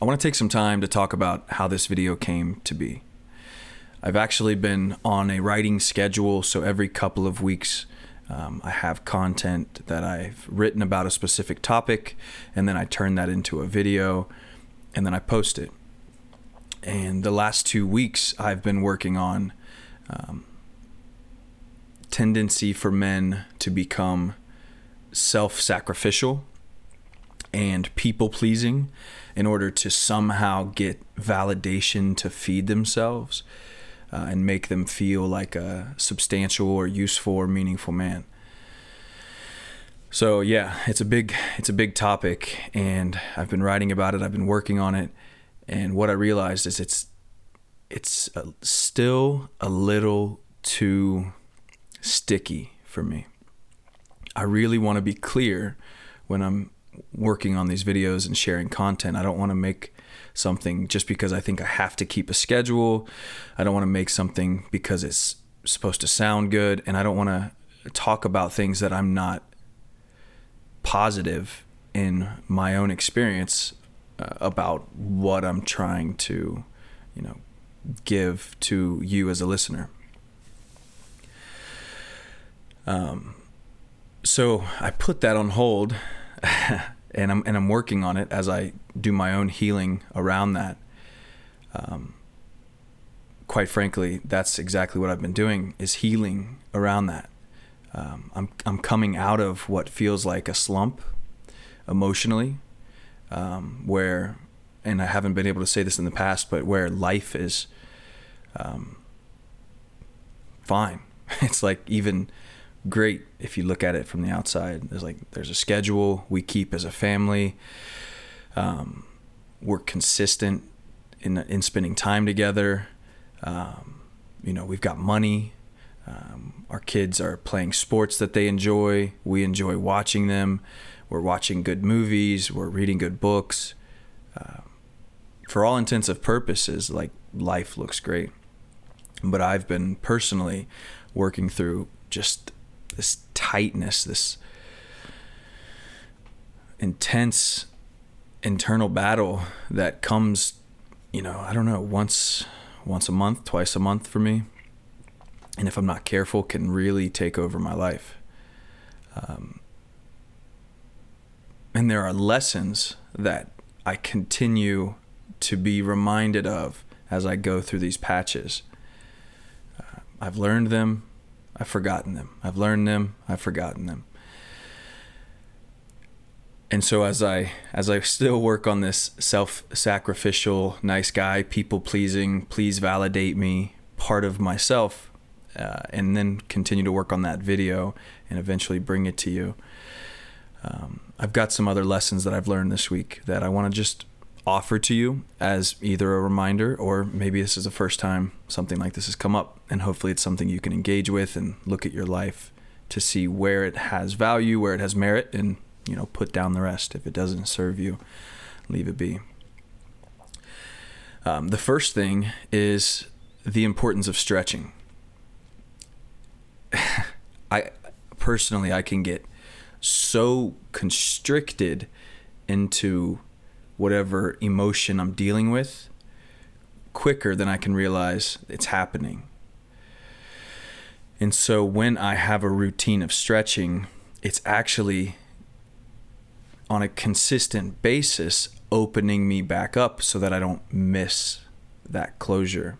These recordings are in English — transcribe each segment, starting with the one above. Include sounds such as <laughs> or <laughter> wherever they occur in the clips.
I want to take some time to talk about how this video came to be. I've actually been on a writing schedule, so every couple of weeks um, I have content that I've written about a specific topic, and then I turn that into a video, and then I post it. And the last two weeks, I've been working on um, tendency for men to become self-sacrificial and people pleasing in order to somehow get validation to feed themselves uh, and make them feel like a substantial or useful or meaningful man. So yeah, it's a big it's a big topic and I've been writing about it, I've been working on it and what I realized is it's it's a, still a little too sticky for me. I really want to be clear when I'm working on these videos and sharing content. I don't want to make something just because I think I have to keep a schedule. I don't want to make something because it's supposed to sound good. And I don't want to talk about things that I'm not positive in my own experience uh, about what I'm trying to, you know, give to you as a listener. Um, so I put that on hold <laughs> and I'm and I'm working on it as I do my own healing around that. Um, quite frankly, that's exactly what I've been doing is healing around that. Um, I'm I'm coming out of what feels like a slump emotionally, um, where, and I haven't been able to say this in the past, but where life is um, fine. <laughs> It's like even great if you look at it from the outside. There's like there's a schedule we keep as a family. Um, we're consistent in in spending time together. Um, you know, we've got money. Um, our kids are playing sports that they enjoy. We enjoy watching them. We're watching good movies. We're reading good books. Uh, for all intents and purposes, like life looks great. But I've been personally working through just this tightness, this intense internal battle that comes, you know, I don't know, once once a month, twice a month for me. And if I'm not careful, can really take over my life. Um, and there are lessons that I continue to be reminded of as I go through these patches. Uh, I've learned them, I've forgotten them. I've learned them, I've forgotten them. And so as I as I still work on this self-sacrificial, nice guy, people-pleasing, please validate me part of myself, uh, and then continue to work on that video and eventually bring it to you. Um, I've got some other lessons that I've learned this week that I want to just offer to you as either a reminder or maybe this is the first time something like this has come up and hopefully it's something you can engage with and look at your life to see where it has value, where it has merit and you know put down the rest if it doesn't serve you, leave it be. Um, the first thing is the importance of stretching. <laughs> I personally I can get so constricted into whatever emotion I'm dealing with quicker than I can realize it's happening. And so when I have a routine of stretching, it's actually on a consistent basis opening me back up so that I don't miss that closure.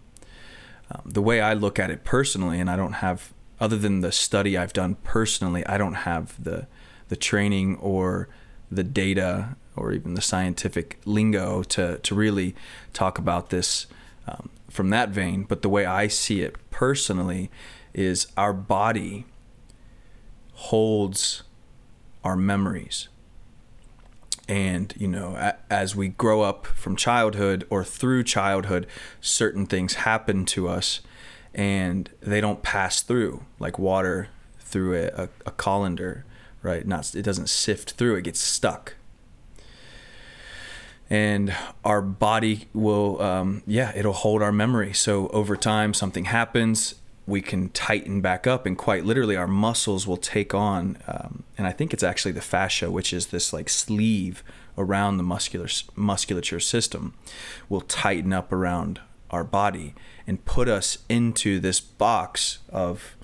Um, the way I look at it personally, and I don't have, other than the study I've done personally, I don't have the the training or the data or even the scientific lingo to, to really talk about this um, from that vein. But the way I see it personally is our body holds our memories. And, you know, as we grow up from childhood or through childhood, certain things happen to us and they don't pass through like water through a, a, a colander, right? Not, it doesn't sift through, it gets stuck and our body will um, yeah it'll hold our memory. So over time something happens we can tighten back up and quite literally our muscles will take on um, and i think it's actually the fascia which is this like sleeve around the muscular musculature system will tighten up around our body and put us into this box of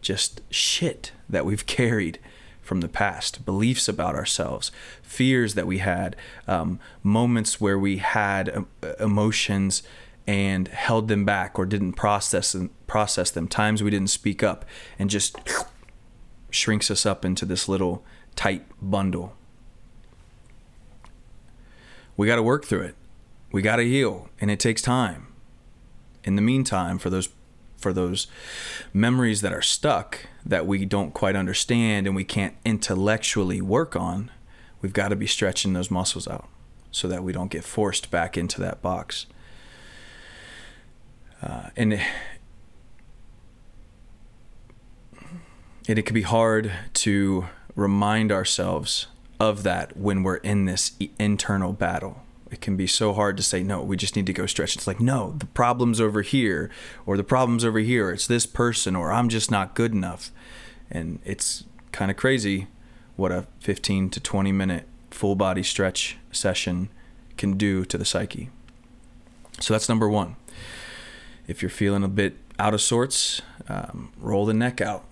just shit that we've <laughs> carried from the past, beliefs about ourselves, fears that we had, um, moments where we had uh, emotions and held them back or didn't process them, process them, times we didn't speak up, and just shrinks us up into this little tight bundle. We got to work through it. We got to heal, and it takes time. In the meantime, for those for those memories that are stuck that we don't quite understand and we can't intellectually work on, we've got to be stretching those muscles out so that we don't get forced back into that box. Uh, and it, and it can be hard to remind ourselves of that when we're in this internal battle it can be so hard to say no we just need to go stretch. It's like no the problem's over here or the problem's over here it's this person or i'm just not good enough. And it's kind of crazy what a 15 to 20 minute full body stretch session can do to the psyche. So that's number one. If you're feeling a bit out of sorts um, roll the neck out.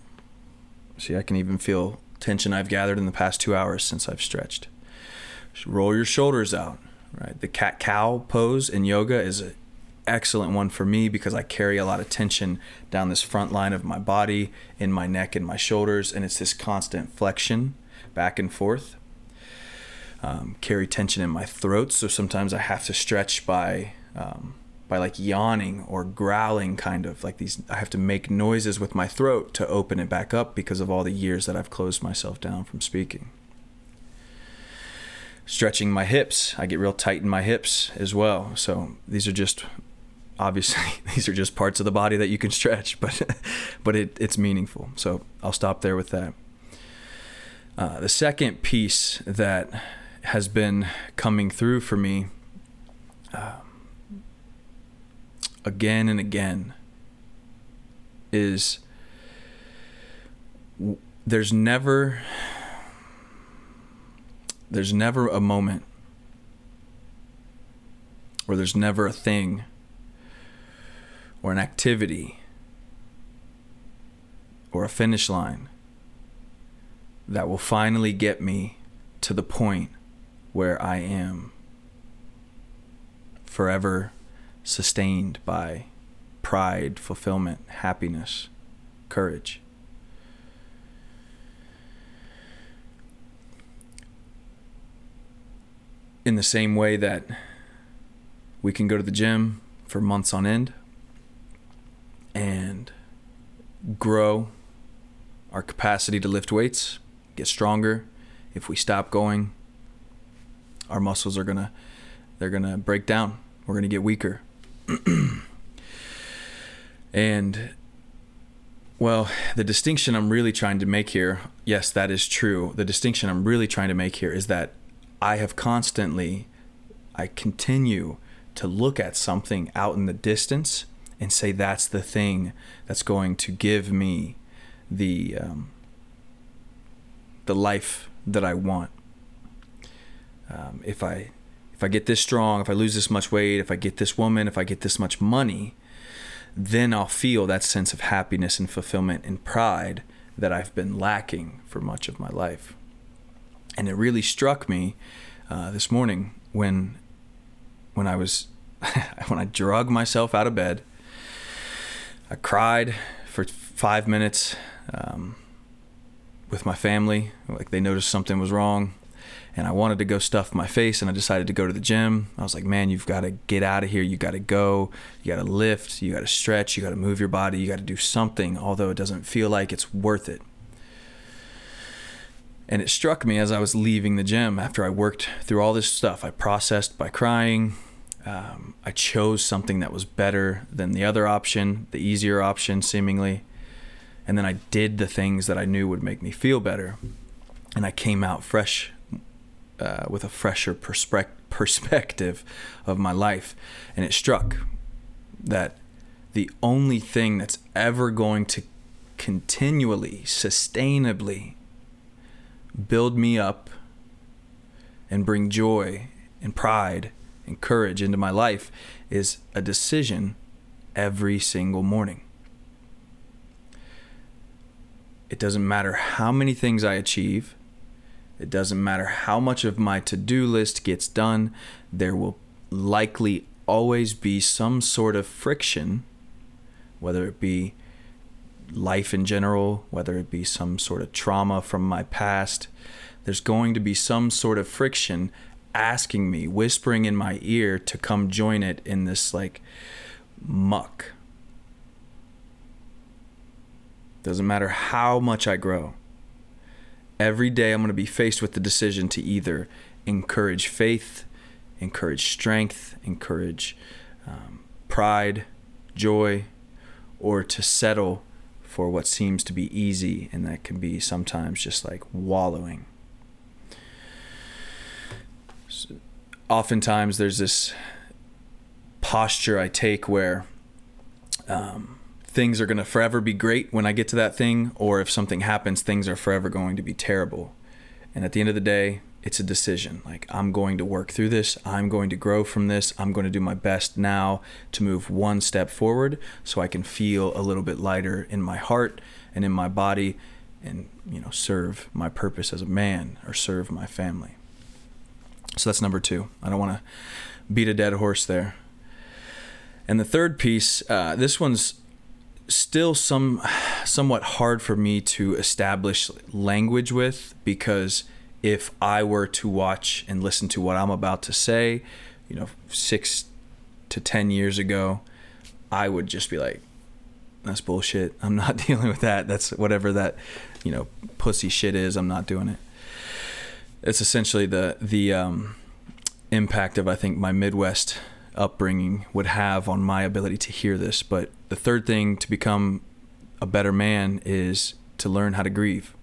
See i can even feel tension i've gathered in the past two hours since i've stretched. Roll your shoulders out right? The cat cow pose in yoga is an excellent one for me because I carry a lot of tension down this front line of my body, in my neck and my shoulders, and it's this constant flexion back and forth. Um, carry tension in my throat, so sometimes I have to stretch by um, by like yawning or growling, kind of like these. I have to make noises with my throat to open it back up because of all the years that I've closed myself down from speaking stretching my hips. I get real tight in my hips as well. So these are just obviously <laughs> these are just parts of the body that you can stretch, but <laughs> but it, it's meaningful. So I'll stop there with that. Uh, the second piece that has been coming through for me uh, again and again is there's never there's never a moment or there's never a thing or an activity or a finish line that will finally get me to the point where I am forever sustained by pride, fulfillment, happiness, courage. In the same way that we can go to the gym for months on end and grow our capacity to lift weights, get stronger. If we stop going, our muscles are going to they're going to break down. We're going to get weaker. <clears throat> and well, the distinction I'm really trying to make here, yes, that is true. The distinction I'm really trying to make here is that I have constantly, I continue to look at something out in the distance and say that's the thing that's going to give me the um, the life that I want. Um, if I if I get this strong, if I lose this much weight, if I get this woman, if I get this much money, then I'll feel that sense of happiness and fulfillment and pride that I've been lacking for much of my life. And it really struck me uh, this morning when when I was <laughs> when I drug myself out of bed. I cried for five minutes um, with my family. Like they noticed something was wrong, and I wanted to go stuff my face, and I decided to go to the gym. I was like, "Man, you've got to get out of here. You got to go. You got to lift. You got to stretch. You got to move your body. You got to do something, although it doesn't feel like it's worth it." And it struck me as I was leaving the gym after I worked through all this stuff. I processed by crying. Um, I chose something that was better than the other option, the easier option, seemingly. And then I did the things that I knew would make me feel better. And I came out fresh uh, with a fresher perspe- <laughs> perspective of my life. And it struck that the only thing that's ever going to continually, sustainably build me up and bring joy and pride and courage into my life is a decision every single morning. It doesn't matter how many things I achieve. It doesn't matter how much of my to do list gets done. There will likely always be some sort of friction, whether it be life in general, whether it be some sort of trauma from my past. There's going to be some sort of friction asking me, whispering in my ear to come join it in this like muck. Doesn't matter how much I grow. Every day I'm going to be faced with the decision to either encourage faith, encourage strength, encourage um, pride, joy, or to settle for what seems to be easy and that can be sometimes just like wallowing. So, oftentimes there's this posture I take where um, things are going to forever be great when I get to that thing, or if something happens, things are forever going to be terrible. And at the end of the day, it's a decision. Like, I'm going to work through this. I'm going to grow from this. I'm going to do my best now to move one step forward so I can feel a little bit lighter in my heart and in my body and, you know, serve my purpose as a man or serve my family. So that's number two. I don't want to beat a dead horse there. And the third piece, uh, this one's still some <sighs> somewhat hard for me to establish language with because if I were to watch and listen to what I'm about to say, you know, six to ten years ago, I would just be like, "That's bullshit. I'm not <laughs> dealing with that. That's whatever that, you know, pussy shit is. I'm not doing it." It's essentially the the um, impact of I think my Midwest upbringing would have on my ability to hear this. But the third thing to become a better man is to learn how to grieve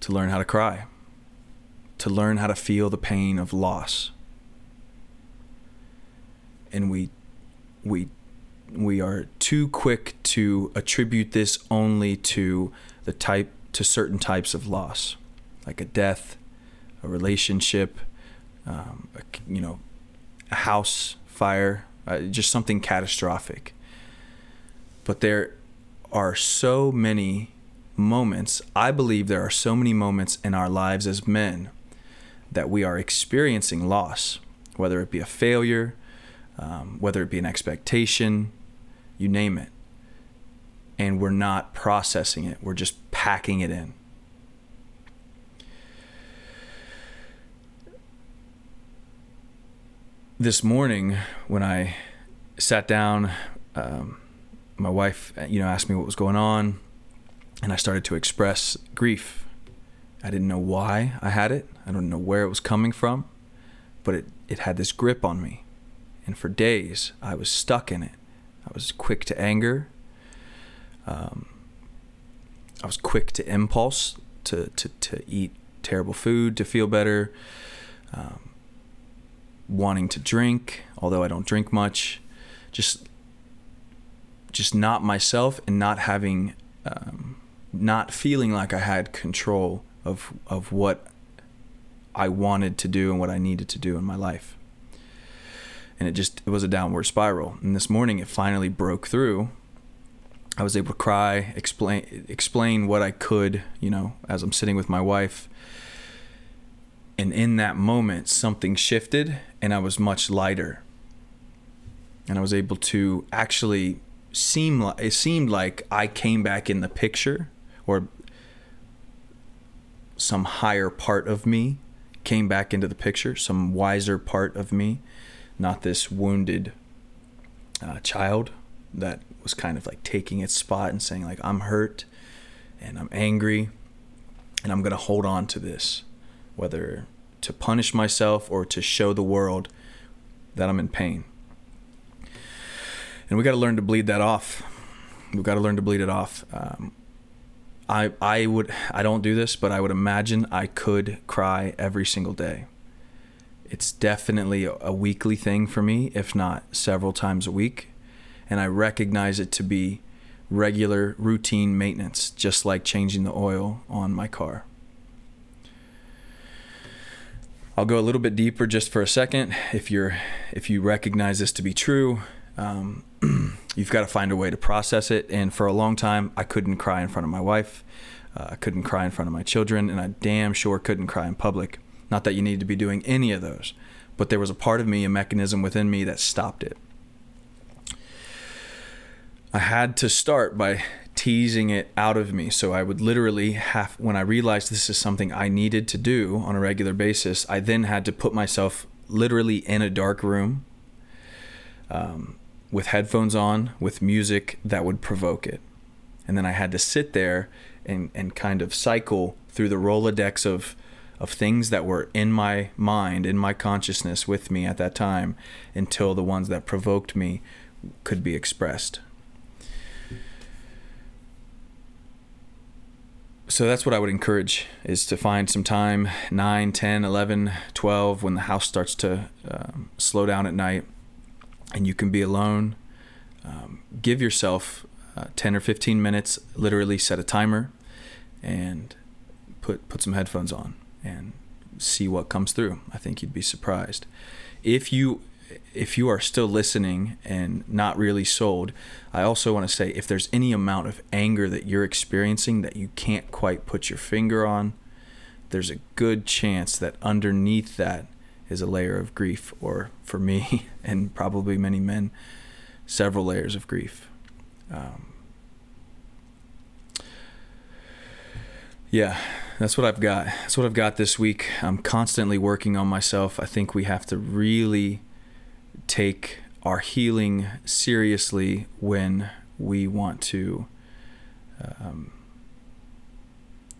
to learn how to cry, to learn how to feel the pain of loss. And we we we are too quick to attribute this only to the type to certain types of loss, like a death, a relationship, um, a, you know, a house fire, uh, just something catastrophic. But there are so many moments, I believe there are so many moments in our lives as men that we are experiencing loss, whether it be a failure, um, whether it be an expectation, you name it. And we're not processing it, we're just packing it in. This morning, when I sat down, um, my wife, you know, asked me what was going on and I started to express grief. I didn't know why I had it. I don't know where it was coming from, but it, it had this grip on me. And for days, I was stuck in it. I was quick to anger. Um, I was quick to impulse to, to, to eat terrible food to feel better. Um, wanting to drink, although I don't drink much. Just, just not myself and not having um, not feeling like I had control of of what I wanted to do and what I needed to do in my life. And it just it was a downward spiral. And this morning it finally broke through. I was able to cry, explain explain what I could, you know, as I'm sitting with my wife. And in that moment something shifted and I was much lighter. And I was able to actually seem like it seemed like I came back in the picture or some higher part of me came back into the picture, some wiser part of me, not this wounded uh, child that was kind of like taking its spot and saying like I'm hurt and I'm angry and I'm going to hold on to this whether to punish myself or to show the world that I'm in pain. And we got to learn to bleed that off. We've got to learn to bleed it off. Um, I I would I don't do this, but I would imagine I could cry every single day. It's definitely a weekly thing for me, if not several times a week, and I recognize it to be regular routine maintenance, just like changing the oil on my car. I'll go a little bit deeper just for a second. If you're if you recognize this to be true, um, <clears throat> you've got to find a way to process it. And for a long time, I couldn't cry in front of my wife. Uh, I couldn't cry in front of my children, and I damn sure couldn't cry in public. Not that you need to be doing any of those, but there was a part of me, a mechanism within me that stopped it. I had to start by teasing it out of me. So I would literally have, when I realized this is something I needed to do on a regular basis, I then had to put myself literally in a dark room um, with headphones on, with music that would provoke it. And then I had to sit there and, and kind of cycle through the Rolodex of, of things that were in my mind, in my consciousness with me at that time until the ones that provoked me could be expressed. so that's what I would encourage is to find some time 9, 10, 11, 12 when the house starts to um, slow down at night and you can be alone. Um, give yourself uh, 10 or 15 minutes, literally set a timer and put put some headphones on and see what comes through. I think you'd be surprised. If you if you are still listening and not really sold, I also want to say if there's any amount of anger that you're experiencing that you can't quite put your finger on, there's a good chance that underneath that is a layer of grief, or for me <laughs> and probably many men, several layers of grief. Um, yeah, that's what I've got. That's what I've got this week. I'm constantly working on myself. I think we have to really take our healing seriously when we want to um,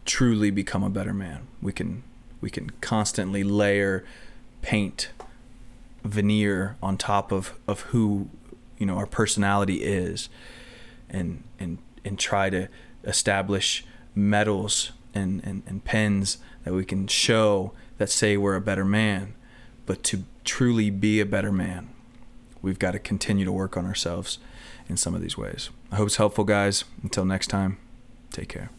truly become a better man. We can we can constantly layer paint veneer on top of, of who you know our personality is and and and try to establish medals and, and, and pens that we can show that say we're a better man but to truly be a better man we've got to continue to work on ourselves in some of these ways. I hope it's helpful, guys. Until next time, take care.